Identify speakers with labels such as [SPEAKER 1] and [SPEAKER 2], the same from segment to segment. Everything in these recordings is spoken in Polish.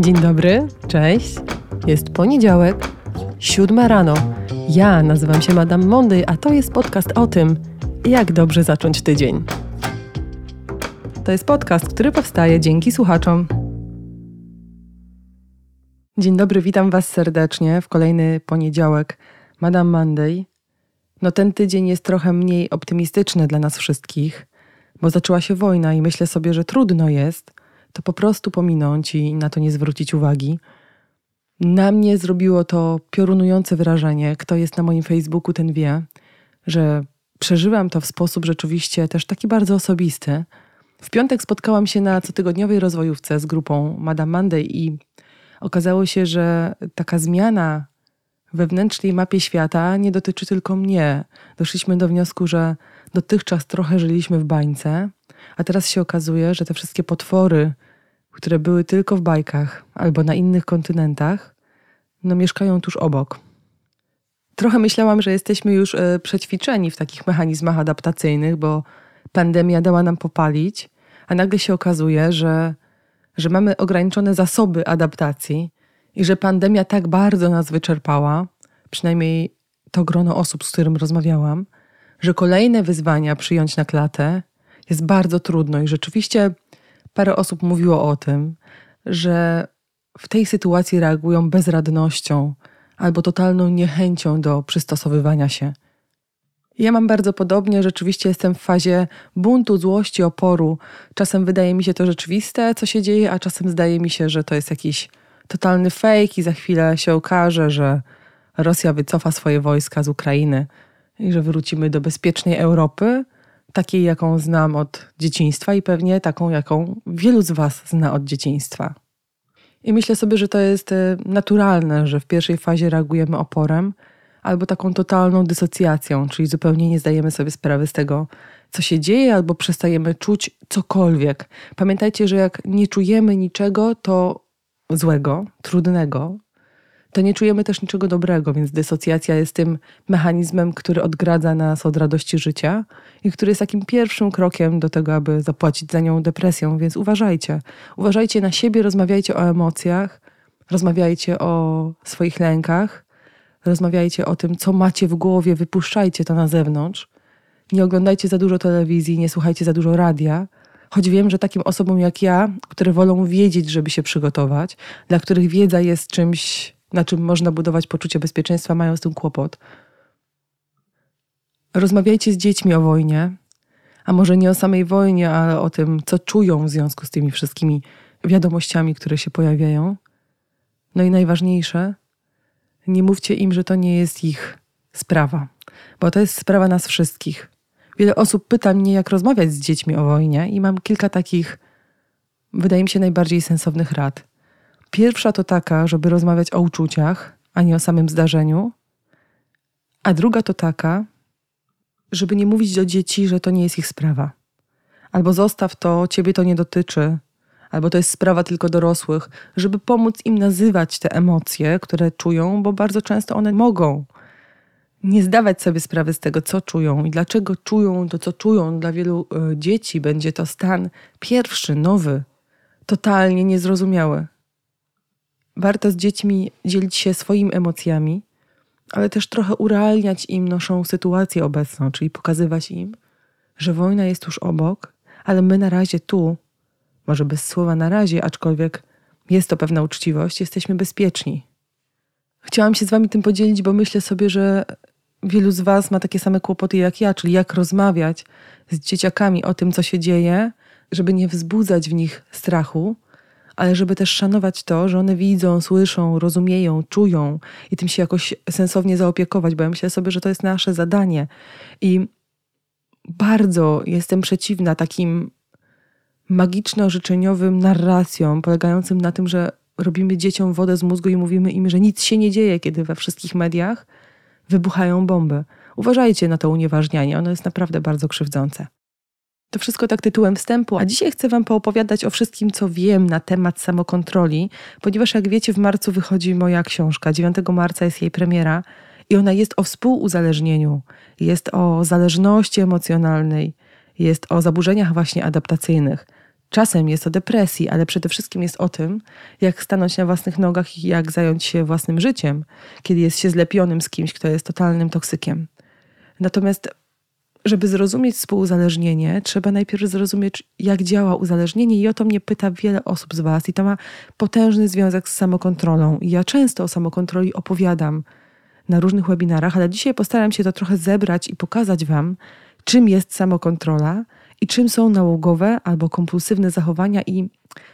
[SPEAKER 1] Dzień dobry, cześć. Jest poniedziałek, siódma rano. Ja nazywam się Madame Monday, a to jest podcast o tym, jak dobrze zacząć tydzień. To jest podcast, który powstaje dzięki słuchaczom. Dzień dobry, witam Was serdecznie w kolejny poniedziałek Madame Monday. No ten tydzień jest trochę mniej optymistyczny dla nas wszystkich, bo zaczęła się wojna i myślę sobie, że trudno jest to po prostu pominąć i na to nie zwrócić uwagi. Na mnie zrobiło to piorunujące wrażenie. Kto jest na moim Facebooku, ten wie, że przeżyłam to w sposób rzeczywiście też taki bardzo osobisty. W piątek spotkałam się na cotygodniowej rozwojówce z grupą Madame Monday i okazało się, że taka zmiana wewnętrznej mapie świata nie dotyczy tylko mnie. Doszliśmy do wniosku, że dotychczas trochę żyliśmy w bańce, a teraz się okazuje, że te wszystkie potwory, które były tylko w bajkach albo na innych kontynentach, no mieszkają tuż obok. Trochę myślałam, że jesteśmy już e, przećwiczeni w takich mechanizmach adaptacyjnych, bo pandemia dała nam popalić, a nagle się okazuje, że, że mamy ograniczone zasoby adaptacji i że pandemia tak bardzo nas wyczerpała, przynajmniej to grono osób, z którym rozmawiałam, że kolejne wyzwania przyjąć na klatę jest bardzo trudno i rzeczywiście parę osób mówiło o tym, że w tej sytuacji reagują bezradnością albo totalną niechęcią do przystosowywania się. Ja mam bardzo podobnie, rzeczywiście jestem w fazie buntu, złości, oporu. Czasem wydaje mi się to rzeczywiste, co się dzieje, a czasem zdaje mi się, że to jest jakiś totalny fake i za chwilę się okaże, że Rosja wycofa swoje wojska z Ukrainy i że wrócimy do bezpiecznej Europy, takiej jaką znam od dzieciństwa i pewnie taką, jaką wielu z Was zna od dzieciństwa. I myślę sobie, że to jest e, naturalne, że w pierwszej fazie reagujemy oporem albo taką totalną dysocjacją, czyli zupełnie nie zdajemy sobie sprawy z tego, co się dzieje, albo przestajemy czuć cokolwiek. Pamiętajcie, że jak nie czujemy niczego, to złego, trudnego, to nie czujemy też niczego dobrego, więc dysocjacja jest tym mechanizmem, który odgradza nas od radości życia i który jest takim pierwszym krokiem do tego, aby zapłacić za nią depresją. Więc uważajcie. Uważajcie na siebie, rozmawiajcie o emocjach, rozmawiajcie o swoich lękach, rozmawiajcie o tym, co macie w głowie, wypuszczajcie to na zewnątrz. Nie oglądajcie za dużo telewizji, nie słuchajcie za dużo radia, choć wiem, że takim osobom jak ja, które wolą wiedzieć, żeby się przygotować, dla których wiedza jest czymś na czym można budować poczucie bezpieczeństwa, mają z tym kłopot. Rozmawiajcie z dziećmi o wojnie, a może nie o samej wojnie, ale o tym, co czują w związku z tymi wszystkimi wiadomościami, które się pojawiają. No i najważniejsze, nie mówcie im, że to nie jest ich sprawa, bo to jest sprawa nas wszystkich. Wiele osób pyta mnie, jak rozmawiać z dziećmi o wojnie, i mam kilka takich, wydaje mi się, najbardziej sensownych rad. Pierwsza to taka, żeby rozmawiać o uczuciach, a nie o samym zdarzeniu. A druga to taka, żeby nie mówić do dzieci, że to nie jest ich sprawa. Albo zostaw to, ciebie to nie dotyczy, albo to jest sprawa tylko dorosłych, żeby pomóc im nazywać te emocje, które czują, bo bardzo często one mogą nie zdawać sobie sprawy z tego, co czują i dlaczego czują to, co czują. Dla wielu y, dzieci będzie to stan pierwszy, nowy, totalnie niezrozumiały. Warto z dziećmi dzielić się swoimi emocjami, ale też trochę urealniać im naszą sytuację obecną, czyli pokazywać im, że wojna jest tuż obok, ale my na razie tu, może bez słowa na razie, aczkolwiek jest to pewna uczciwość, jesteśmy bezpieczni. Chciałam się z Wami tym podzielić, bo myślę sobie, że wielu z Was ma takie same kłopoty jak ja, czyli jak rozmawiać z dzieciakami o tym, co się dzieje, żeby nie wzbudzać w nich strachu, ale żeby też szanować to, że one widzą, słyszą, rozumieją, czują i tym się jakoś sensownie zaopiekować, bo ja myślę sobie, że to jest nasze zadanie. I bardzo jestem przeciwna takim magiczno-życzeniowym narracjom polegającym na tym, że robimy dzieciom wodę z mózgu i mówimy im, że nic się nie dzieje, kiedy we wszystkich mediach wybuchają bomby. Uważajcie na to unieważnianie, ono jest naprawdę bardzo krzywdzące. To wszystko tak tytułem wstępu, a dzisiaj chcę Wam poopowiadać o wszystkim, co wiem na temat samokontroli, ponieważ jak wiecie, w marcu wychodzi moja książka. 9 marca jest jej premiera i ona jest o współuzależnieniu, jest o zależności emocjonalnej, jest o zaburzeniach właśnie adaptacyjnych. Czasem jest o depresji, ale przede wszystkim jest o tym, jak stanąć na własnych nogach i jak zająć się własnym życiem, kiedy jest się zlepionym z kimś, kto jest totalnym toksykiem. Natomiast, żeby zrozumieć współuzależnienie, trzeba najpierw zrozumieć, jak działa uzależnienie, i o to mnie pyta wiele osób z Was, i to ma potężny związek z samokontrolą. I ja często o samokontroli opowiadam na różnych webinarach, ale dzisiaj postaram się to trochę zebrać i pokazać Wam, czym jest samokontrola i czym są nałogowe albo kompulsywne zachowania, i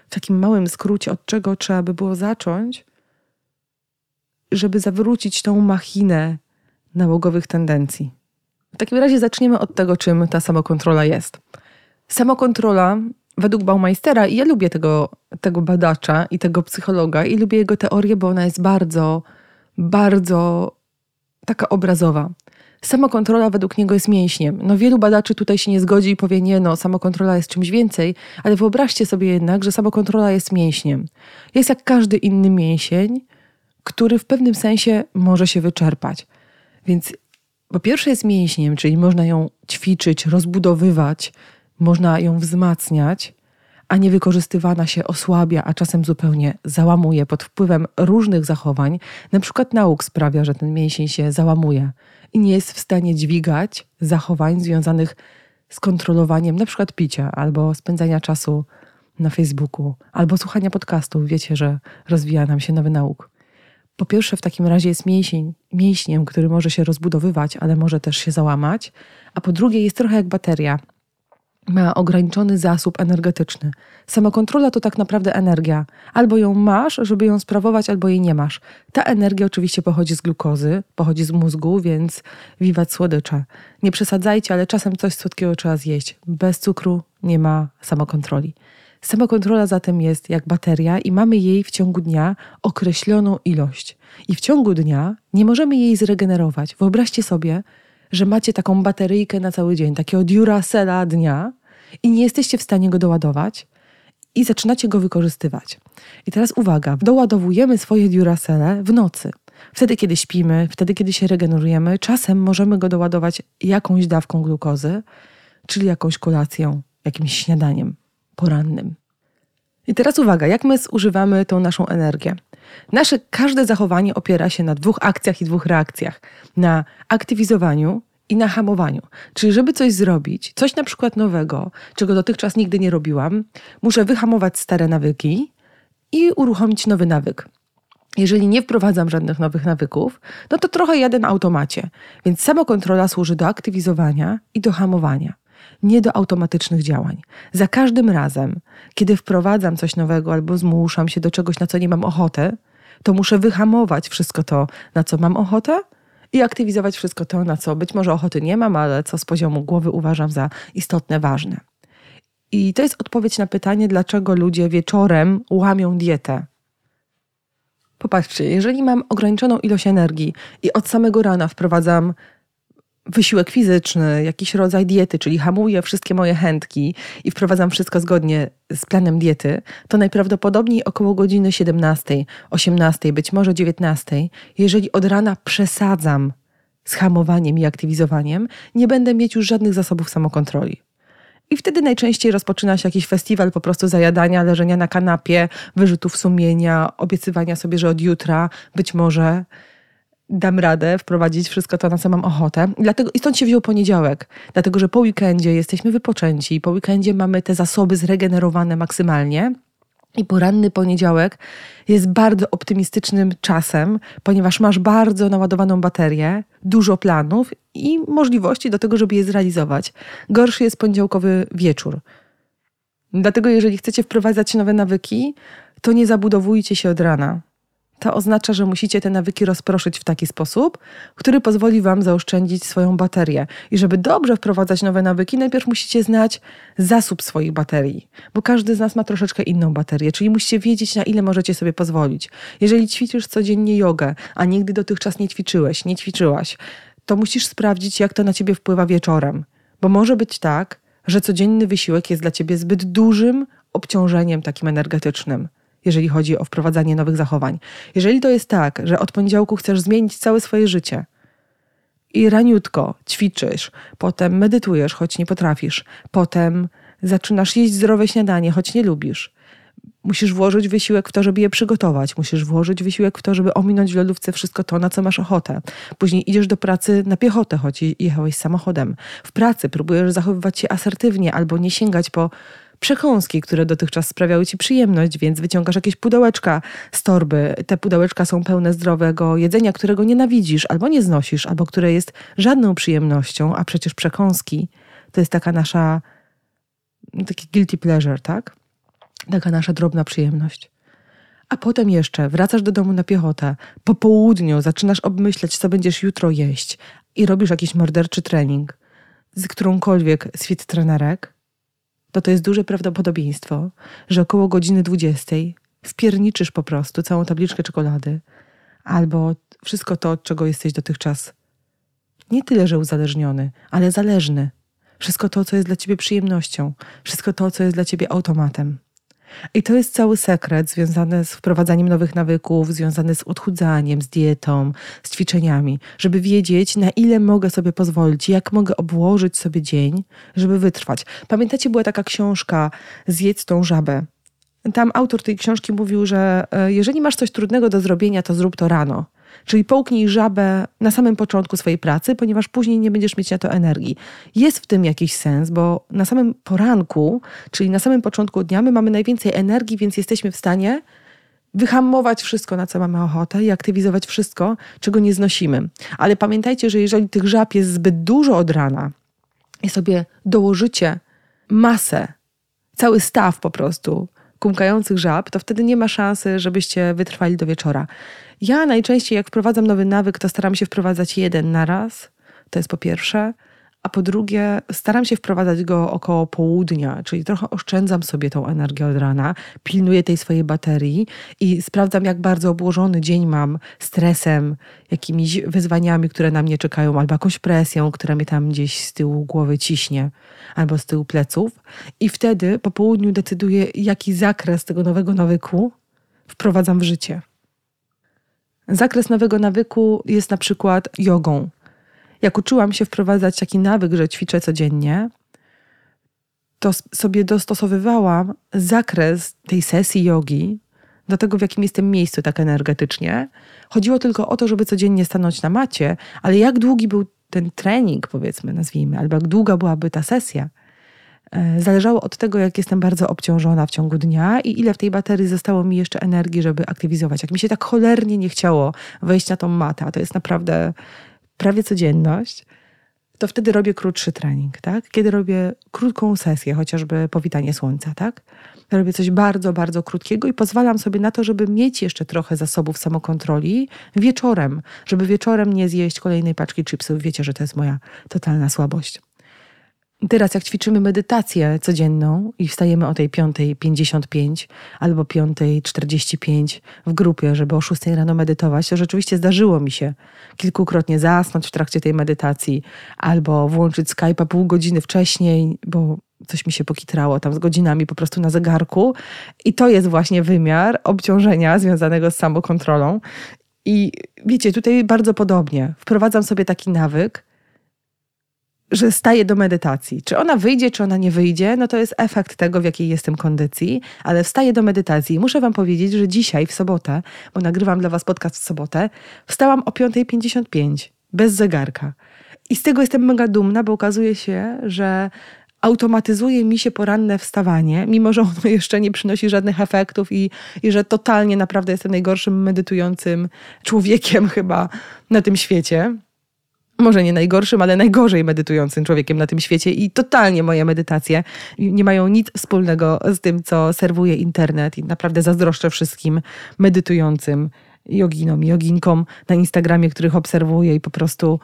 [SPEAKER 1] w takim małym skrócie, od czego trzeba by było zacząć, żeby zawrócić tą machinę nałogowych tendencji. W takim razie zaczniemy od tego, czym ta samokontrola jest. Samokontrola według Baumeistera, i ja lubię tego, tego badacza i tego psychologa, i lubię jego teorię, bo ona jest bardzo, bardzo taka obrazowa. Samokontrola według niego jest mięśniem. No wielu badaczy tutaj się nie zgodzi i powie, nie no, samokontrola jest czymś więcej, ale wyobraźcie sobie jednak, że samokontrola jest mięśniem. Jest jak każdy inny mięsień, który w pewnym sensie może się wyczerpać. Więc po pierwsze jest mięśniem, czyli można ją ćwiczyć, rozbudowywać, można ją wzmacniać, a niewykorzystywana się osłabia, a czasem zupełnie załamuje pod wpływem różnych zachowań. Na przykład nauk sprawia, że ten mięsień się załamuje i nie jest w stanie dźwigać zachowań związanych z kontrolowaniem na przykład picia albo spędzania czasu na Facebooku, albo słuchania podcastów. Wiecie, że rozwija nam się nowy nauk. Po pierwsze, w takim razie jest mięsień, mięśniem, który może się rozbudowywać, ale może też się załamać. A po drugie, jest trochę jak bateria. Ma ograniczony zasób energetyczny. Samokontrola to tak naprawdę energia. Albo ją masz, żeby ją sprawować, albo jej nie masz. Ta energia oczywiście pochodzi z glukozy, pochodzi z mózgu, więc wiwać słodycze. Nie przesadzajcie, ale czasem coś słodkiego trzeba zjeść. Bez cukru nie ma samokontroli. Samokontrola zatem jest jak bateria i mamy jej w ciągu dnia określoną ilość. I w ciągu dnia nie możemy jej zregenerować. Wyobraźcie sobie, że macie taką bateryjkę na cały dzień, takiego Duracella dnia i nie jesteście w stanie go doładować i zaczynacie go wykorzystywać. I teraz uwaga, doładowujemy swoje Duracelle w nocy. Wtedy, kiedy śpimy, wtedy, kiedy się regenerujemy, czasem możemy go doładować jakąś dawką glukozy, czyli jakąś kolacją, jakimś śniadaniem porannym. I teraz uwaga, jak my zużywamy tą naszą energię? Nasze każde zachowanie opiera się na dwóch akcjach i dwóch reakcjach: na aktywizowaniu i na hamowaniu. Czyli, żeby coś zrobić, coś na przykład nowego, czego dotychczas nigdy nie robiłam, muszę wyhamować stare nawyki i uruchomić nowy nawyk. Jeżeli nie wprowadzam żadnych nowych nawyków, no to trochę jadę na automacie. Więc samokontrola służy do aktywizowania i do hamowania nie do automatycznych działań. Za każdym razem, kiedy wprowadzam coś nowego albo zmuszam się do czegoś, na co nie mam ochotę, to muszę wyhamować wszystko to, na co mam ochotę i aktywizować wszystko to, na co być może ochoty nie mam, ale co z poziomu głowy uważam za istotne, ważne. I to jest odpowiedź na pytanie, dlaczego ludzie wieczorem łamią dietę. Popatrzcie, jeżeli mam ograniczoną ilość energii i od samego rana wprowadzam wysiłek fizyczny, jakiś rodzaj diety, czyli hamuję wszystkie moje chętki i wprowadzam wszystko zgodnie z planem diety, to najprawdopodobniej około godziny 17, 18, być może 19, jeżeli od rana przesadzam z hamowaniem i aktywizowaniem, nie będę mieć już żadnych zasobów samokontroli. I wtedy najczęściej rozpoczyna się jakiś festiwal po prostu zajadania, leżenia na kanapie, wyrzutów sumienia, obiecywania sobie, że od jutra być może dam radę wprowadzić wszystko to, na co mam ochotę. Dlatego, I stąd się wziął poniedziałek, dlatego że po weekendzie jesteśmy wypoczęci, po weekendzie mamy te zasoby zregenerowane maksymalnie. I poranny poniedziałek jest bardzo optymistycznym czasem, ponieważ masz bardzo naładowaną baterię, dużo planów i możliwości do tego, żeby je zrealizować. Gorszy jest poniedziałkowy wieczór. Dlatego, jeżeli chcecie wprowadzać nowe nawyki, to nie zabudowujcie się od rana to oznacza, że musicie te nawyki rozproszyć w taki sposób, który pozwoli Wam zaoszczędzić swoją baterię. I żeby dobrze wprowadzać nowe nawyki, najpierw musicie znać zasób swoich baterii, bo każdy z nas ma troszeczkę inną baterię, czyli musicie wiedzieć, na ile możecie sobie pozwolić. Jeżeli ćwiczysz codziennie jogę, a nigdy dotychczas nie ćwiczyłeś, nie ćwiczyłaś, to musisz sprawdzić, jak to na ciebie wpływa wieczorem. Bo może być tak, że codzienny wysiłek jest dla ciebie zbyt dużym obciążeniem takim energetycznym jeżeli chodzi o wprowadzanie nowych zachowań. Jeżeli to jest tak, że od poniedziałku chcesz zmienić całe swoje życie i raniutko ćwiczysz, potem medytujesz, choć nie potrafisz, potem Zaczynasz jeść zdrowe śniadanie, choć nie lubisz. Musisz włożyć wysiłek w to, żeby je przygotować. Musisz włożyć wysiłek w to, żeby ominąć w lodówce wszystko to, na co masz ochotę. Później idziesz do pracy na piechotę, choć jechałeś samochodem. W pracy próbujesz zachowywać się asertywnie albo nie sięgać po przekąski, które dotychczas sprawiały ci przyjemność, więc wyciągasz jakieś pudełeczka z torby. Te pudełeczka są pełne zdrowego jedzenia, którego nienawidzisz albo nie znosisz, albo które jest żadną przyjemnością, a przecież przekąski to jest taka nasza, taki guilty pleasure, tak? Taka nasza drobna przyjemność. A potem jeszcze wracasz do domu na piechotę. Po południu zaczynasz obmyślać, co będziesz jutro jeść i robisz jakiś morderczy trening z którąkolwiek z fit trenerek, to to jest duże prawdopodobieństwo, że około godziny 20 wpierniczysz po prostu całą tabliczkę czekolady albo wszystko to, od czego jesteś dotychczas nie tyle, że uzależniony, ale zależny. Wszystko to, co jest dla ciebie przyjemnością, wszystko to, co jest dla ciebie automatem. I to jest cały sekret związany z wprowadzaniem nowych nawyków, związany z odchudzaniem, z dietą, z ćwiczeniami, żeby wiedzieć, na ile mogę sobie pozwolić, jak mogę obłożyć sobie dzień, żeby wytrwać. Pamiętacie, była taka książka Zjedz tą żabę. Tam autor tej książki mówił, że e, jeżeli masz coś trudnego do zrobienia, to zrób to rano. Czyli połknij żabę na samym początku swojej pracy, ponieważ później nie będziesz mieć na to energii. Jest w tym jakiś sens, bo na samym poranku, czyli na samym początku dnia, my mamy najwięcej energii, więc jesteśmy w stanie wyhamować wszystko, na co mamy ochotę i aktywizować wszystko, czego nie znosimy. Ale pamiętajcie, że jeżeli tych żab jest zbyt dużo od rana i sobie dołożycie masę, cały staw po prostu kumkających żab, to wtedy nie ma szansy, żebyście wytrwali do wieczora. Ja najczęściej, jak wprowadzam nowy nawyk, to staram się wprowadzać jeden na raz. To jest po pierwsze. A po drugie, staram się wprowadzać go około południa, czyli trochę oszczędzam sobie tą energię od rana, pilnuję tej swojej baterii i sprawdzam, jak bardzo obłożony dzień mam stresem, jakimiś wyzwaniami, które na mnie czekają, albo jakąś presją, która mnie tam gdzieś z tyłu głowy ciśnie, albo z tyłu pleców. I wtedy po południu decyduję, jaki zakres tego nowego nawyku wprowadzam w życie. Zakres nowego nawyku jest na przykład jogą. Jak uczyłam się wprowadzać taki nawyk, że ćwiczę codziennie, to sobie dostosowywałam zakres tej sesji jogi do tego, w jakim jestem miejscu tak energetycznie. Chodziło tylko o to, żeby codziennie stanąć na macie, ale jak długi był ten trening, powiedzmy, nazwijmy, albo jak długa byłaby ta sesja – E, zależało od tego, jak jestem bardzo obciążona w ciągu dnia i ile w tej baterii zostało mi jeszcze energii, żeby aktywizować. Jak mi się tak cholernie nie chciało wejść na tą matę, a to jest naprawdę prawie codzienność, to wtedy robię krótszy trening, tak? Kiedy robię krótką sesję, chociażby powitanie słońca, tak? Robię coś bardzo, bardzo krótkiego i pozwalam sobie na to, żeby mieć jeszcze trochę zasobów samokontroli wieczorem, żeby wieczorem nie zjeść kolejnej paczki chipsów. Wiecie, że to jest moja totalna słabość. Teraz, jak ćwiczymy medytację codzienną i wstajemy o tej 5.55 albo 5.45 w grupie, żeby o 6 rano medytować, to rzeczywiście zdarzyło mi się kilkukrotnie zasnąć w trakcie tej medytacji albo włączyć Skype'a pół godziny wcześniej, bo coś mi się pokitrało tam z godzinami po prostu na zegarku. I to jest właśnie wymiar obciążenia związanego z samokontrolą. I wiecie, tutaj bardzo podobnie. Wprowadzam sobie taki nawyk, że staję do medytacji. Czy ona wyjdzie, czy ona nie wyjdzie, no to jest efekt tego, w jakiej jestem kondycji, ale wstaję do medytacji. Muszę Wam powiedzieć, że dzisiaj, w sobotę, bo nagrywam dla Was podcast w sobotę, wstałam o 5.55, bez zegarka. I z tego jestem mega dumna, bo okazuje się, że automatyzuje mi się poranne wstawanie, mimo że ono jeszcze nie przynosi żadnych efektów i, i że totalnie naprawdę jestem najgorszym medytującym człowiekiem chyba na tym świecie może nie najgorszym, ale najgorzej medytującym człowiekiem na tym świecie i totalnie moje medytacje nie mają nic wspólnego z tym, co serwuje internet i naprawdę zazdroszczę wszystkim medytującym joginom, joginkom na Instagramie, których obserwuję i po prostu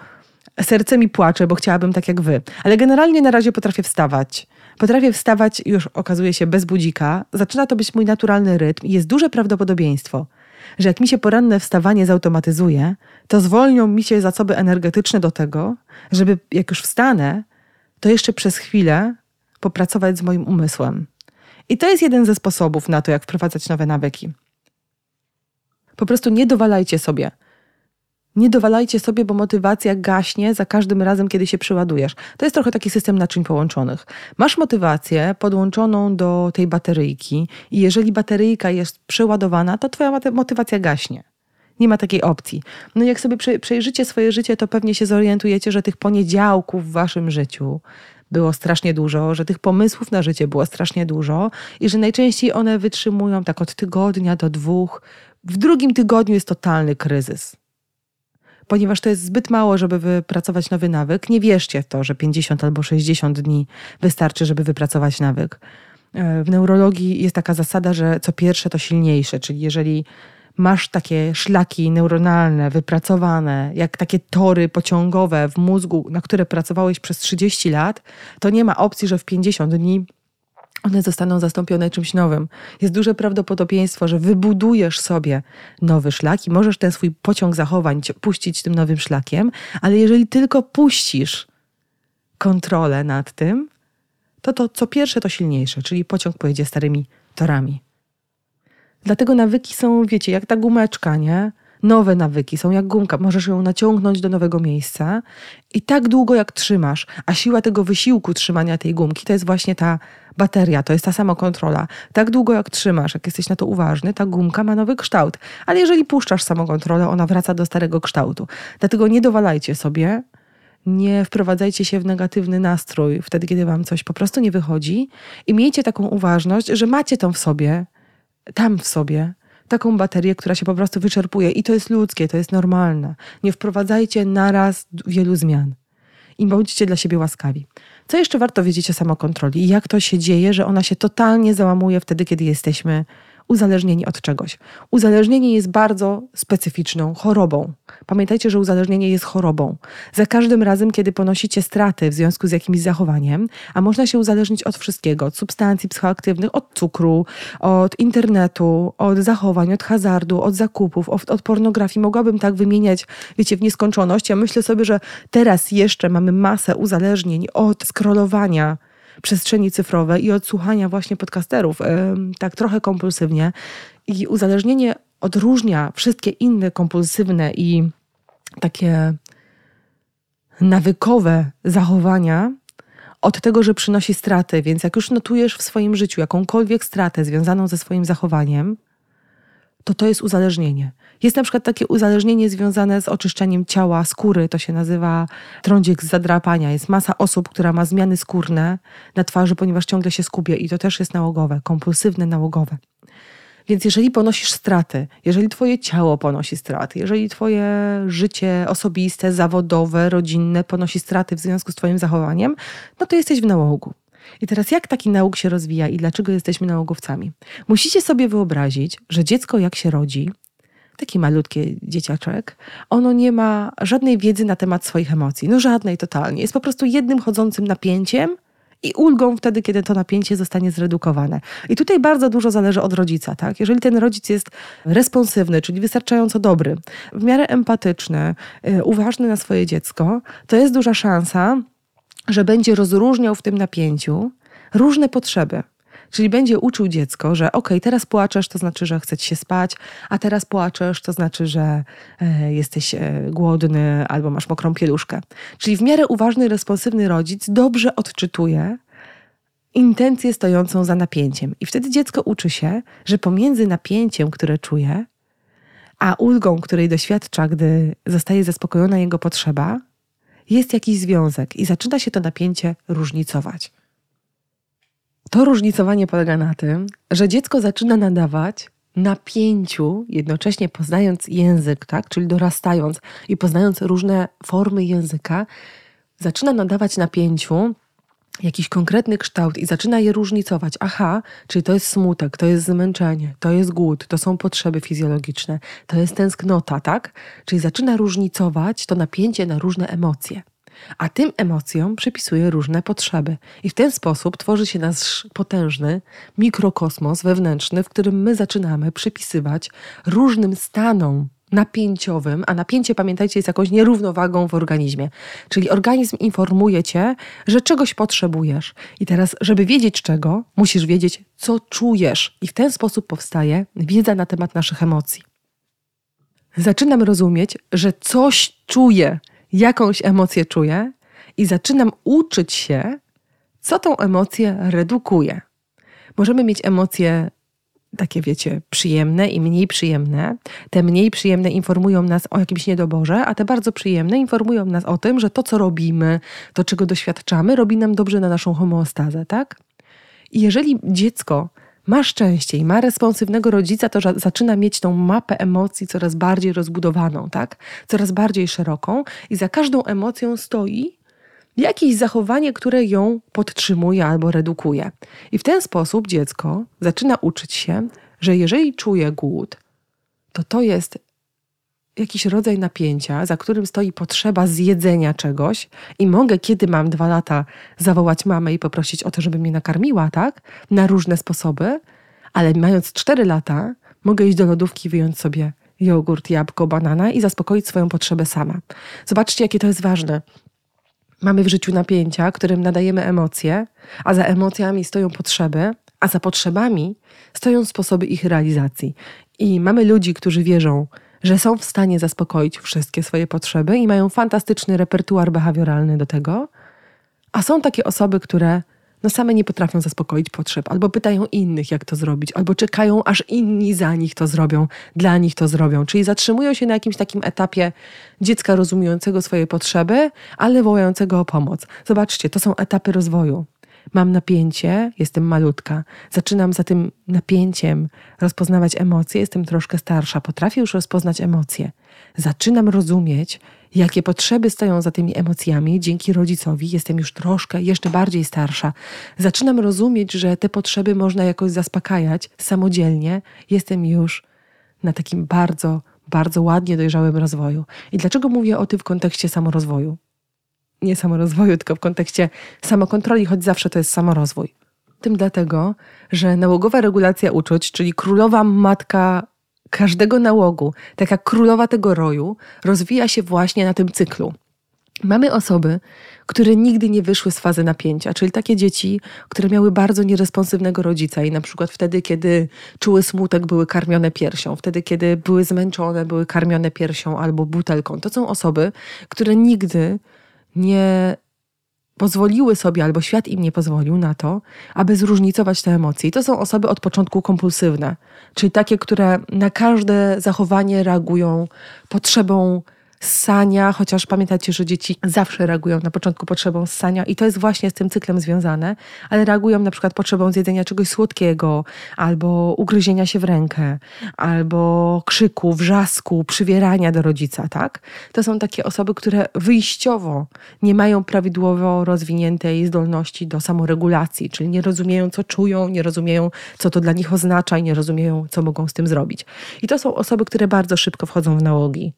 [SPEAKER 1] serce mi płacze, bo chciałabym tak jak wy. Ale generalnie na razie potrafię wstawać. Potrafię wstawać już okazuje się bez budzika. Zaczyna to być mój naturalny rytm i jest duże prawdopodobieństwo, że jak mi się poranne wstawanie zautomatyzuje, to zwolnią mi się zasoby energetyczne do tego, żeby jak już wstanę, to jeszcze przez chwilę popracować z moim umysłem. I to jest jeden ze sposobów na to, jak wprowadzać nowe nawyki. Po prostu nie dowalajcie sobie. Nie dowalajcie sobie, bo motywacja gaśnie za każdym razem, kiedy się przyładujesz. To jest trochę taki system naczyń połączonych. Masz motywację podłączoną do tej bateryjki i jeżeli bateryjka jest przeładowana, to twoja motywacja gaśnie. Nie ma takiej opcji. No jak sobie przejrzycie swoje życie, to pewnie się zorientujecie, że tych poniedziałków w waszym życiu było strasznie dużo, że tych pomysłów na życie było strasznie dużo i że najczęściej one wytrzymują tak od tygodnia do dwóch. W drugim tygodniu jest totalny kryzys. Ponieważ to jest zbyt mało, żeby wypracować nowy nawyk, nie wierzcie w to, że 50 albo 60 dni wystarczy, żeby wypracować nawyk. E, w neurologii jest taka zasada, że co pierwsze to silniejsze, czyli jeżeli masz takie szlaki neuronalne wypracowane, jak takie tory pociągowe w mózgu, na które pracowałeś przez 30 lat, to nie ma opcji, że w 50 dni one zostaną zastąpione czymś nowym. Jest duże prawdopodobieństwo, że wybudujesz sobie nowy szlak i możesz ten swój pociąg zachowań puścić tym nowym szlakiem, ale jeżeli tylko puścisz kontrolę nad tym, to to co pierwsze to silniejsze, czyli pociąg pojedzie starymi torami. Dlatego nawyki są, wiecie, jak ta gumeczka, nie? Nowe nawyki są jak gumka. Możesz ją naciągnąć do nowego miejsca i tak długo jak trzymasz, a siła tego wysiłku trzymania tej gumki to jest właśnie ta bateria, to jest ta samokontrola. Tak długo jak trzymasz, jak jesteś na to uważny, ta gumka ma nowy kształt. Ale jeżeli puszczasz samokontrolę, ona wraca do starego kształtu. Dlatego nie dowalajcie sobie, nie wprowadzajcie się w negatywny nastrój wtedy, kiedy wam coś po prostu nie wychodzi i miejcie taką uważność, że macie tą w sobie, tam w sobie taką baterię, która się po prostu wyczerpuje i to jest ludzkie, to jest normalne. Nie wprowadzajcie naraz wielu zmian i bądźcie dla siebie łaskawi. Co jeszcze warto wiedzieć o samokontroli i jak to się dzieje, że ona się totalnie załamuje wtedy, kiedy jesteśmy uzależnieni od czegoś. Uzależnienie jest bardzo specyficzną chorobą. Pamiętajcie, że uzależnienie jest chorobą. Za każdym razem, kiedy ponosicie straty w związku z jakimś zachowaniem, a można się uzależnić od wszystkiego, od substancji psychoaktywnych, od cukru, od internetu, od zachowań, od hazardu, od zakupów, od, od pornografii. Mogłabym tak wymieniać, wiecie, w nieskończoność. Ja myślę sobie, że teraz jeszcze mamy masę uzależnień od scrollowania przestrzeni cyfrowej i odsłuchania właśnie podcasterów tak trochę kompulsywnie. I uzależnienie odróżnia wszystkie inne kompulsywne i takie nawykowe zachowania od tego, że przynosi straty. Więc jak już notujesz w swoim życiu jakąkolwiek stratę związaną ze swoim zachowaniem, to to jest uzależnienie. Jest na przykład takie uzależnienie związane z oczyszczeniem ciała, skóry, to się nazywa trądzik z zadrapania. Jest masa osób, która ma zmiany skórne na twarzy, ponieważ ciągle się skubie i to też jest nałogowe, kompulsywne nałogowe. Więc jeżeli ponosisz straty, jeżeli twoje ciało ponosi straty, jeżeli twoje życie osobiste, zawodowe, rodzinne ponosi straty w związku z twoim zachowaniem, no to jesteś w nałogu. I teraz jak taki nauk się rozwija i dlaczego jesteśmy nałogowcami? Musicie sobie wyobrazić, że dziecko jak się rodzi, taki malutki dzieciaczek, ono nie ma żadnej wiedzy na temat swoich emocji. No żadnej totalnie. Jest po prostu jednym chodzącym napięciem i ulgą wtedy, kiedy to napięcie zostanie zredukowane. I tutaj bardzo dużo zależy od rodzica. Tak? Jeżeli ten rodzic jest responsywny, czyli wystarczająco dobry, w miarę empatyczny, yy, uważny na swoje dziecko, to jest duża szansa, że będzie rozróżniał w tym napięciu różne potrzeby. Czyli będzie uczył dziecko, że ok, teraz płaczesz, to znaczy, że chce ci się spać, a teraz płaczesz, to znaczy, że e, jesteś e, głodny albo masz mokrą pieluszkę. Czyli w miarę uważny, responsywny rodzic dobrze odczytuje intencję stojącą za napięciem. I wtedy dziecko uczy się, że pomiędzy napięciem, które czuje, a ulgą, której doświadcza, gdy zostaje zaspokojona jego potrzeba, jest jakiś związek i zaczyna się to napięcie różnicować. To różnicowanie polega na tym, że dziecko zaczyna nadawać napięciu, jednocześnie poznając język, tak? czyli dorastając i poznając różne formy języka, zaczyna nadawać napięciu jakiś konkretny kształt i zaczyna je różnicować. Aha, czyli to jest smutek, to jest zmęczenie, to jest głód, to są potrzeby fizjologiczne, to jest tęsknota, tak? Czyli zaczyna różnicować to napięcie na różne emocje a tym emocjom przypisuje różne potrzeby. I w ten sposób tworzy się nasz potężny mikrokosmos wewnętrzny, w którym my zaczynamy przypisywać różnym stanom napięciowym, a napięcie, pamiętajcie, jest jakąś nierównowagą w organizmie. Czyli organizm informuje cię, że czegoś potrzebujesz. I teraz, żeby wiedzieć czego, musisz wiedzieć, co czujesz. I w ten sposób powstaje wiedza na temat naszych emocji. zaczynam rozumieć, że coś czuję, jakąś emocję czuję i zaczynam uczyć się, co tą emocję redukuje. Możemy mieć emocje takie, wiecie, przyjemne i mniej przyjemne. Te mniej przyjemne informują nas o jakimś niedoborze, a te bardzo przyjemne informują nas o tym, że to, co robimy, to, czego doświadczamy, robi nam dobrze na naszą homeostazę, tak? I jeżeli dziecko ma szczęście i ma responsywnego rodzica, to zaczyna mieć tą mapę emocji coraz bardziej rozbudowaną, tak? Coraz bardziej szeroką i za każdą emocją stoi jakieś zachowanie, które ją podtrzymuje albo redukuje. I w ten sposób dziecko zaczyna uczyć się, że jeżeli czuje głód, to to jest jakiś rodzaj napięcia, za którym stoi potrzeba zjedzenia czegoś i mogę, kiedy mam dwa lata, zawołać mamę i poprosić o to, żeby mnie nakarmiła, tak? Na różne sposoby, ale mając cztery lata, mogę iść do lodówki i wyjąć sobie jogurt, jabłko, banana i zaspokoić swoją potrzebę sama. Zobaczcie, jakie to jest ważne. Mamy w życiu napięcia, którym nadajemy emocje, a za emocjami stoją potrzeby, a za potrzebami stoją sposoby ich realizacji. I mamy ludzi, którzy wierzą, że są w stanie zaspokoić wszystkie swoje potrzeby i mają fantastyczny repertuar behawioralny do tego, a są takie osoby, które no same nie potrafią zaspokoić potrzeb, albo pytają innych, jak to zrobić, albo czekają, aż inni za nich to zrobią, dla nich to zrobią. Czyli zatrzymują się na jakimś takim etapie dziecka rozumiejącego swoje potrzeby, ale wołającego o pomoc. Zobaczcie, to są etapy rozwoju. Mam napięcie, jestem malutka, zaczynam za tym napięciem rozpoznawać emocje, jestem troszkę starsza, potrafię już rozpoznać emocje. Zaczynam rozumieć, jakie potrzeby stoją za tymi emocjami. Dzięki rodzicowi jestem już troszkę, jeszcze bardziej starsza. Zaczynam rozumieć, że te potrzeby można jakoś zaspokajać samodzielnie. Jestem już na takim bardzo, bardzo ładnie dojrzałym rozwoju. I dlaczego mówię o tym w kontekście samorozwoju? Nie samorozwoju, tylko w kontekście samokontroli, choć zawsze to jest samorozwój. Tym dlatego, że nałogowa regulacja uczuć, czyli królowa matka każdego nałogu, taka królowa tego roju, rozwija się właśnie na tym cyklu. Mamy osoby, które nigdy nie wyszły z fazy napięcia, czyli takie dzieci, które miały bardzo nieresponsywnego rodzica i na przykład wtedy, kiedy czuły smutek, były karmione piersią, wtedy, kiedy były zmęczone, były karmione piersią albo butelką. To są osoby, które nigdy nie pozwoliły sobie, albo świat im nie pozwolił na to, aby zróżnicować te emocje. I to są osoby od początku kompulsywne, czyli takie, które na każde zachowanie reagują potrzebą ssania, chociaż pamiętacie, że dzieci zawsze reagują na początku potrzebą ssania i to jest właśnie z tym cyklem związane, ale reagują na przykład potrzebą zjedzenia czegoś słodkiego, albo ugryzienia się w rękę, albo krzyku, wrzasku, przywierania do rodzica, tak? To są takie osoby, które wyjściowo nie mają prawidłowo rozwiniętej zdolności do samoregulacji, czyli nie rozumieją, co czują, nie rozumieją, co to dla nich oznacza i nie rozumieją, co mogą z tym zrobić. I to są osoby, które bardzo szybko wchodzą w nałogi.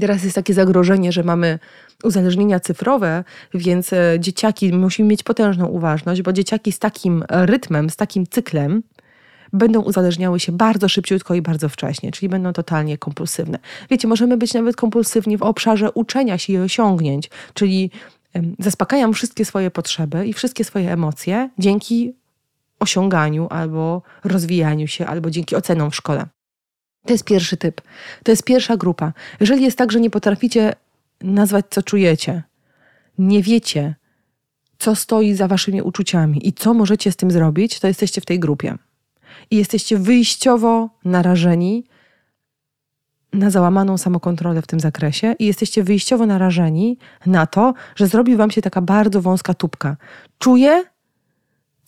[SPEAKER 1] Teraz jest takie zagrożenie, że mamy uzależnienia cyfrowe, więc e, dzieciaki musimy mieć potężną uważność, bo dzieciaki z takim rytmem, z takim cyklem będą uzależniały się bardzo szybciutko i bardzo wcześnie, czyli będą totalnie kompulsywne. Wiecie, możemy być nawet kompulsywni w obszarze uczenia się i osiągnięć, czyli zaspokajam wszystkie swoje potrzeby i wszystkie swoje emocje dzięki osiąganiu albo rozwijaniu się, albo dzięki ocenom w szkole. To jest pierwszy typ. To jest pierwsza grupa. Jeżeli jest tak, że nie potraficie nazwać, co czujecie, nie wiecie, co stoi za waszymi uczuciami i co możecie z tym zrobić, to jesteście w tej grupie. I jesteście wyjściowo narażeni na załamaną samokontrolę w tym zakresie i jesteście wyjściowo narażeni na to, że zrobi wam się taka bardzo wąska tubka. Czuję,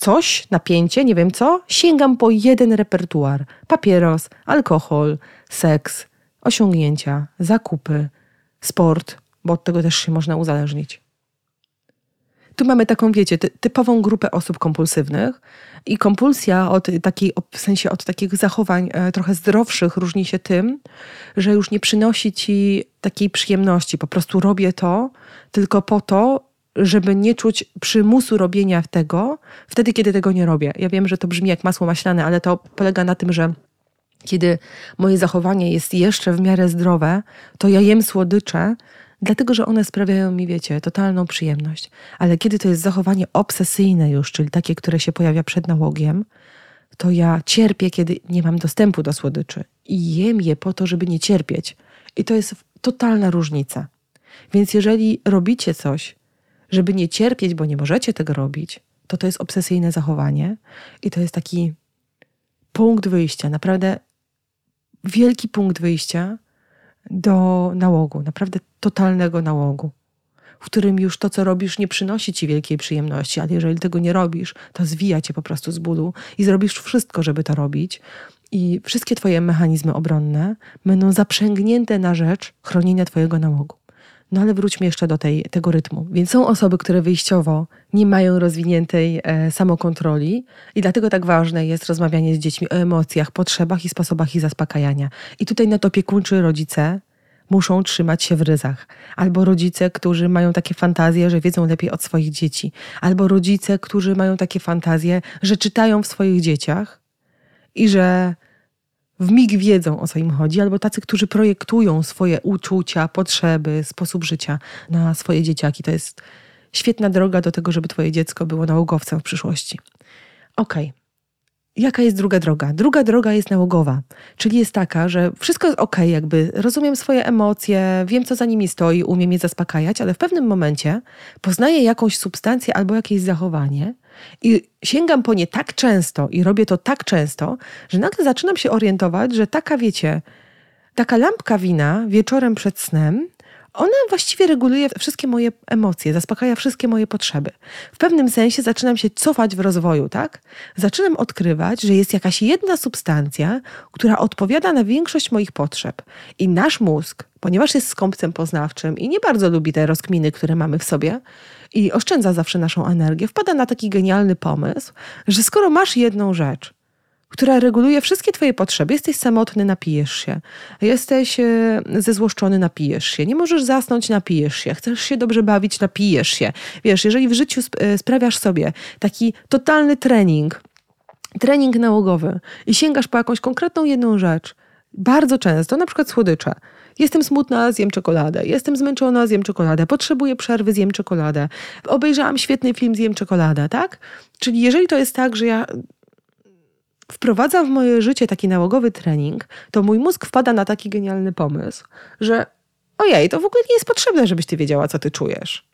[SPEAKER 1] coś, napięcie, nie wiem co, sięgam po jeden repertuar: papieros, alkohol, seks, osiągnięcia, zakupy, sport, bo od tego też się można uzależnić. Tu mamy taką, wiecie, typową grupę osób kompulsywnych i kompulsja od takiej, w sensie od takich zachowań e, trochę zdrowszych różni się tym, że już nie przynosi ci takiej przyjemności. Po prostu robię to tylko po to, żeby nie czuć przymusu robienia tego wtedy, kiedy tego nie robię. Ja wiem, że to brzmi jak masło maślane, ale to polega na tym, że kiedy moje zachowanie jest jeszcze w miarę zdrowe, to ja jem słodycze, dlatego że one sprawiają mi, wiecie, totalną przyjemność. Ale kiedy to jest zachowanie obsesyjne już, czyli takie, które się pojawia przed nałogiem, to ja cierpię, kiedy nie mam dostępu do słodyczy. I jem je po to, żeby nie cierpieć. I to jest totalna różnica. Więc jeżeli robicie coś, żeby nie cierpieć, bo nie możecie tego robić, to to jest obsesyjne zachowanie i to jest taki punkt wyjścia, naprawdę wielki punkt wyjścia do nałogu, naprawdę totalnego nałogu, w którym już to, co robisz, nie przynosi ci wielkiej przyjemności, ale jeżeli tego nie robisz, to zwija cię po prostu z bólu i zrobisz wszystko, żeby to robić. I wszystkie twoje mechanizmy obronne będą zaprzęgnięte na rzecz chronienia twojego nałogu. No ale wróćmy jeszcze do tej, tego rytmu. Więc są osoby, które wyjściowo nie mają rozwiniętej e, samokontroli i dlatego tak ważne jest rozmawianie z dziećmi o emocjach, potrzebach i sposobach ich zaspokajania. I tutaj na to opiekuńczy rodzice muszą trzymać się w ryzach. Albo rodzice, którzy mają takie fantazje, że wiedzą lepiej od swoich dzieci. Albo rodzice, którzy mają takie fantazje, że czytają w swoich dzieciach i że w mig wiedzą o co im chodzi, albo tacy, którzy projektują swoje uczucia, potrzeby, sposób życia na swoje dzieciaki. To jest świetna droga do tego, żeby twoje dziecko było nałogowcem w przyszłości. Okej. Okay. Jaka jest druga droga? Druga droga jest nałogowa, czyli jest taka, że wszystko jest ok, jakby rozumiem swoje emocje, wiem co za nimi stoi, umiem je zaspokajać, ale w pewnym momencie poznaję jakąś substancję albo jakieś zachowanie i sięgam po nie tak często i robię to tak często, że nagle zaczynam się orientować, że taka, wiecie, taka lampka wina wieczorem przed snem ona właściwie reguluje wszystkie moje emocje, zaspokaja wszystkie moje potrzeby. W pewnym sensie zaczynam się cofać w rozwoju, tak? Zaczynam odkrywać, że jest jakaś jedna substancja, która odpowiada na większość moich potrzeb. I nasz mózg, ponieważ jest skąpcem poznawczym i nie bardzo lubi te rozkminy, które mamy w sobie, i oszczędza zawsze naszą energię, wpada na taki genialny pomysł, że skoro masz jedną rzecz, która reguluje wszystkie Twoje potrzeby. Jesteś samotny, napijesz się. Jesteś e, zezłoszczony, napijesz się. Nie możesz zasnąć, napijesz się. Chcesz się dobrze bawić, napijesz się. Wiesz, jeżeli w życiu e, sprawiasz sobie taki totalny trening, trening nałogowy i sięgasz po jakąś konkretną jedną rzecz, bardzo często, na przykład słodycze. Jestem smutna, zjem czekoladę. Jestem zmęczona, zjem czekoladę. Potrzebuję przerwy, zjem czekoladę. Obejrzałam świetny film, zjem czekoladę, tak? Czyli jeżeli to jest tak, że ja wprowadzam w moje życie taki nałogowy trening, to mój mózg wpada na taki genialny pomysł, że ojej, to w ogóle nie jest potrzebne, żebyś ty wiedziała, co ty czujesz.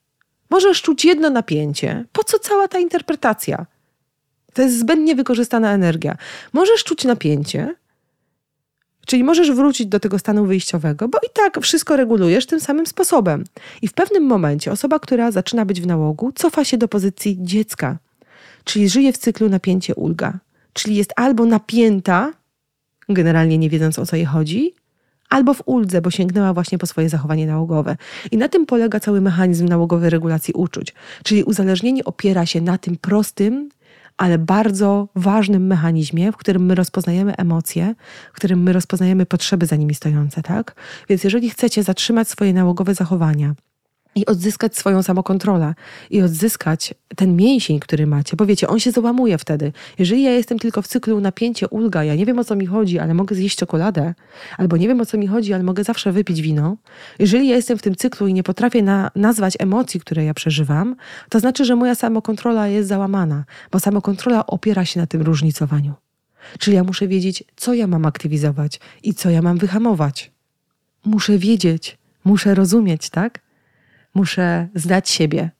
[SPEAKER 1] Możesz czuć jedno napięcie. Po co cała ta interpretacja? To jest zbędnie wykorzystana energia. Możesz czuć napięcie, czyli możesz wrócić do tego stanu wyjściowego, bo i tak wszystko regulujesz tym samym sposobem. I w pewnym momencie osoba, która zaczyna być w nałogu, cofa się do pozycji dziecka, czyli żyje w cyklu napięcie-ulga czyli jest albo napięta, generalnie nie wiedząc o co jej chodzi, albo w uldze, bo sięgnęła właśnie po swoje zachowanie nałogowe. I na tym polega cały mechanizm nałogowej regulacji uczuć. Czyli uzależnienie opiera się na tym prostym, ale bardzo ważnym mechanizmie, w którym my rozpoznajemy emocje, w którym my rozpoznajemy potrzeby za nimi stojące, tak? Więc jeżeli chcecie zatrzymać swoje nałogowe zachowania, i odzyskać swoją samokontrolę i odzyskać ten mięsień, który macie. Bo wiecie, on się załamuje wtedy. Jeżeli ja jestem tylko w cyklu napięcie, ulga, ja nie wiem o co mi chodzi, ale mogę zjeść czekoladę, albo nie wiem o co mi chodzi, ale mogę zawsze wypić wino. Jeżeli ja jestem w tym cyklu i nie potrafię na, nazwać emocji, które ja przeżywam, to znaczy, że moja samokontrola jest załamana, bo samokontrola opiera się na tym różnicowaniu. Czyli ja muszę wiedzieć, co ja mam aktywizować i co ja mam wyhamować. Muszę wiedzieć, muszę rozumieć, tak? Muszę zdać siebie.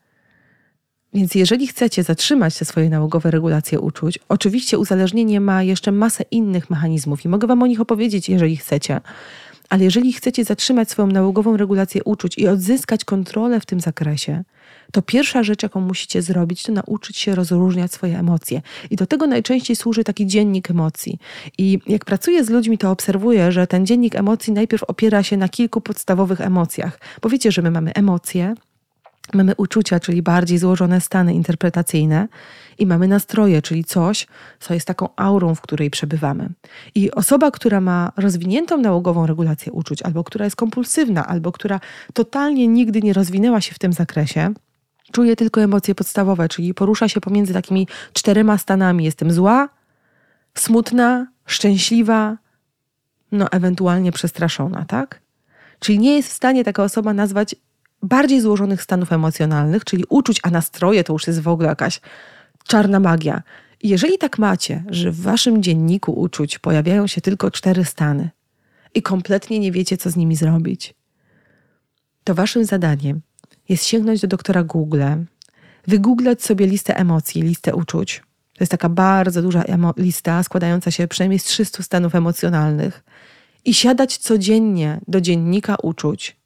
[SPEAKER 1] Więc jeżeli chcecie zatrzymać te swoje nałogowe regulacje uczuć, oczywiście uzależnienie ma jeszcze masę innych mechanizmów i mogę Wam o nich opowiedzieć, jeżeli chcecie. Ale jeżeli chcecie zatrzymać swoją nałogową regulację uczuć i odzyskać kontrolę w tym zakresie, to pierwsza rzecz, jaką musicie zrobić, to nauczyć się rozróżniać swoje emocje. I do tego najczęściej służy taki dziennik emocji. I jak pracuję z ludźmi, to obserwuję, że ten dziennik emocji najpierw opiera się na kilku podstawowych emocjach. Bo wiecie, że my mamy emocje, mamy uczucia, czyli bardziej złożone stany interpretacyjne, i mamy nastroje, czyli coś, co jest taką aurą, w której przebywamy. I osoba, która ma rozwiniętą nałogową regulację uczuć, albo która jest kompulsywna, albo która totalnie nigdy nie rozwinęła się w tym zakresie, czuje tylko emocje podstawowe, czyli porusza się pomiędzy takimi czterema stanami. Jestem zła, smutna, szczęśliwa, no ewentualnie przestraszona, tak? Czyli nie jest w stanie taka osoba nazwać bardziej złożonych stanów emocjonalnych, czyli uczuć, a nastroje to już jest w ogóle jakaś czarna magia. Jeżeli tak macie, że w waszym dzienniku uczuć pojawiają się tylko cztery stany, i kompletnie nie wiecie, co z nimi zrobić. To waszym zadaniem jest sięgnąć do doktora Google, wygooglać sobie listę emocji, listę uczuć. To jest taka bardzo duża lista, składająca się przynajmniej z 300 stanów emocjonalnych. I siadać codziennie do dziennika uczuć,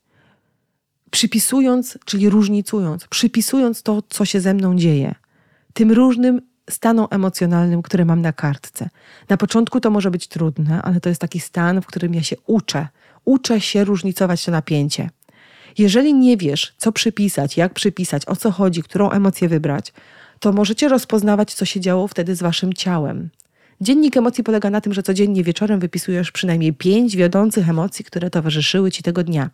[SPEAKER 1] przypisując, czyli różnicując, przypisując to, co się ze mną dzieje, tym różnym stanom emocjonalnym, które mam na kartce. Na początku to może być trudne, ale to jest taki stan, w którym ja się uczę. Uczę się różnicować to napięcie. Jeżeli nie wiesz, co przypisać, jak przypisać, o co chodzi, którą emocję wybrać, to możecie rozpoznawać, co się działo wtedy z waszym ciałem. Dziennik emocji polega na tym, że codziennie wieczorem wypisujesz przynajmniej pięć wiodących emocji, które towarzyszyły ci tego dnia.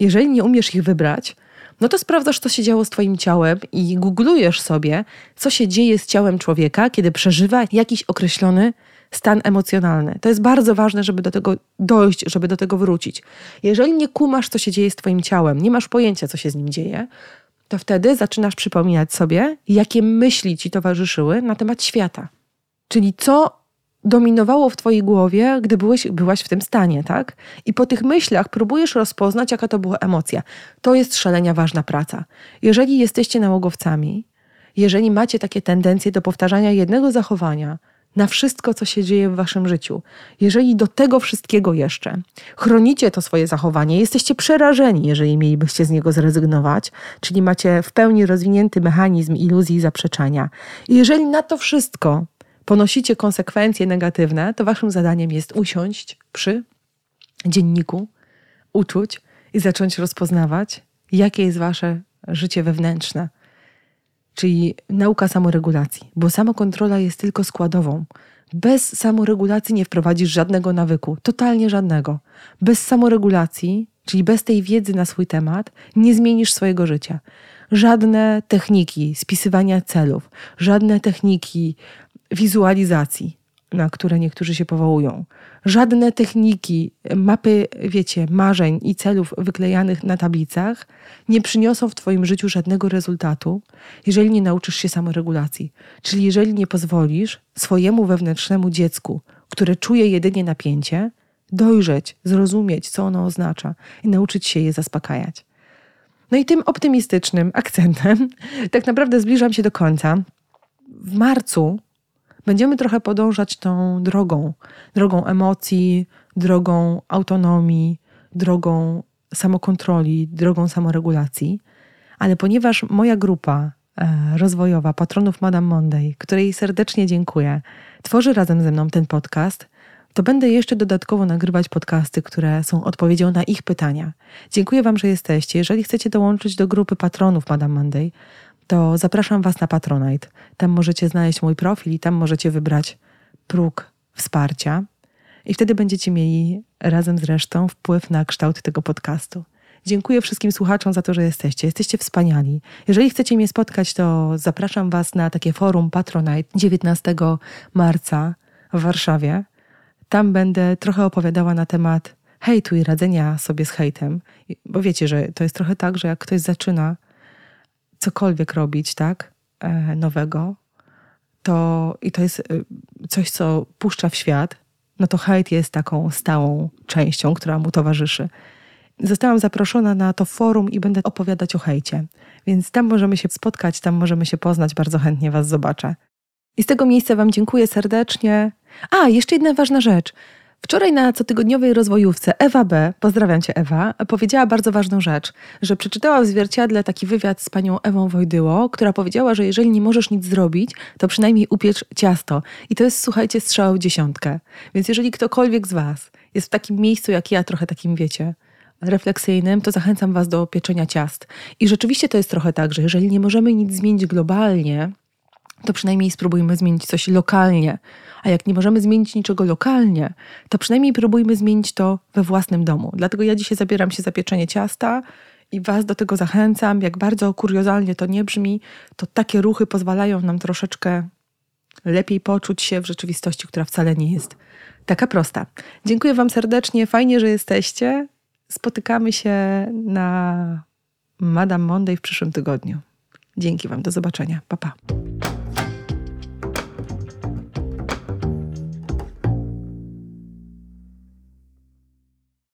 [SPEAKER 1] Jeżeli nie umiesz ich wybrać, no to sprawdzasz, co się działo z Twoim ciałem i googlujesz sobie, co się dzieje z ciałem człowieka, kiedy przeżywa jakiś określony stan emocjonalny. To jest bardzo ważne, żeby do tego dojść, żeby do tego wrócić. Jeżeli nie kumasz, co się dzieje z Twoim ciałem, nie masz pojęcia, co się z nim dzieje, to wtedy zaczynasz przypominać sobie, jakie myśli ci towarzyszyły na temat świata. Czyli co dominowało w twojej głowie, gdy byłeś, byłaś w tym stanie, tak? I po tych myślach próbujesz rozpoznać, jaka to była emocja. To jest szalenia ważna praca. Jeżeli jesteście nałogowcami, jeżeli macie takie tendencje do powtarzania jednego zachowania na wszystko, co się dzieje w waszym życiu, jeżeli do tego wszystkiego jeszcze chronicie to swoje zachowanie, jesteście przerażeni, jeżeli mielibyście z niego zrezygnować, czyli macie w pełni rozwinięty mechanizm iluzji i zaprzeczania, jeżeli na to wszystko ponosicie konsekwencje negatywne, to waszym zadaniem jest usiąść przy dzienniku uczuć i zacząć rozpoznawać, jakie jest wasze życie wewnętrzne. Czyli nauka samoregulacji, bo samokontrola jest tylko składową. Bez samoregulacji nie wprowadzisz żadnego nawyku, totalnie żadnego. Bez samoregulacji, czyli bez tej wiedzy na swój temat, nie zmienisz swojego życia. Żadne techniki spisywania celów, żadne techniki wizualizacji, na które niektórzy się powołują. Żadne techniki, mapy, wiecie, marzeń i celów wyklejanych na tablicach nie przyniosą w Twoim życiu żadnego rezultatu, jeżeli nie nauczysz się samoregulacji. Czyli jeżeli nie pozwolisz swojemu wewnętrznemu dziecku, które czuje jedynie napięcie, dojrzeć, zrozumieć, co ono oznacza i nauczyć się je zaspokajać. No i tym optymistycznym akcentem tak naprawdę zbliżam się do końca. W marcu będziemy trochę podążać tą drogą drogą emocji, drogą autonomii, drogą samokontroli, drogą samoregulacji. Ale ponieważ moja grupa e, rozwojowa patronów Madame Monday, której serdecznie dziękuję, tworzy razem ze mną ten podcast, to będę jeszcze dodatkowo nagrywać podcasty, które są odpowiedzią na ich pytania. Dziękuję Wam, że jesteście. Jeżeli chcecie dołączyć do grupy patronów Madame Monday, to zapraszam Was na Patronite. Tam możecie znaleźć mój profil i tam możecie wybrać próg wsparcia. I wtedy będziecie mieli razem z resztą wpływ na kształt tego podcastu. Dziękuję wszystkim słuchaczom za to, że jesteście. Jesteście wspaniali. Jeżeli chcecie mnie spotkać, to zapraszam Was na takie forum Patronite 19 marca w Warszawie. Tam będę trochę opowiadała na temat hejtu i radzenia sobie z hejtem. Bo wiecie, że to jest trochę tak, że jak ktoś zaczyna cokolwiek robić, tak, e, nowego, to i to jest e, coś, co puszcza w świat, no to hejt jest taką stałą częścią, która mu towarzyszy. Zostałam zaproszona na to forum i będę opowiadać o hejcie, więc tam możemy się spotkać, tam możemy się poznać, bardzo chętnie Was zobaczę. I z tego miejsca Wam dziękuję serdecznie. A, jeszcze jedna ważna rzecz. Wczoraj na cotygodniowej rozwojówce Ewa B., pozdrawiam cię Ewa, powiedziała bardzo ważną rzecz, że przeczytała w zwierciadle taki wywiad z panią Ewą Wojdyło, która powiedziała, że jeżeli nie możesz nic zrobić, to przynajmniej upiecz ciasto. I to jest, słuchajcie, strzał w dziesiątkę. Więc jeżeli ktokolwiek z was jest w takim miejscu jak ja, trochę takim wiecie, refleksyjnym, to zachęcam was do pieczenia ciast. I rzeczywiście to jest trochę tak, że jeżeli nie możemy nic zmienić globalnie, to przynajmniej spróbujmy zmienić coś lokalnie. A jak nie możemy zmienić niczego lokalnie, to przynajmniej próbujmy zmienić to we własnym domu. Dlatego ja dzisiaj zabieram się za pieczenie ciasta i Was do tego zachęcam. Jak bardzo kuriozalnie to nie brzmi, to takie ruchy pozwalają nam troszeczkę lepiej poczuć się w rzeczywistości, która wcale nie jest taka prosta. Dziękuję Wam serdecznie, fajnie, że jesteście. Spotykamy się na Madame Monday w przyszłym tygodniu. Dzięki Wam, do zobaczenia. Pa, pa.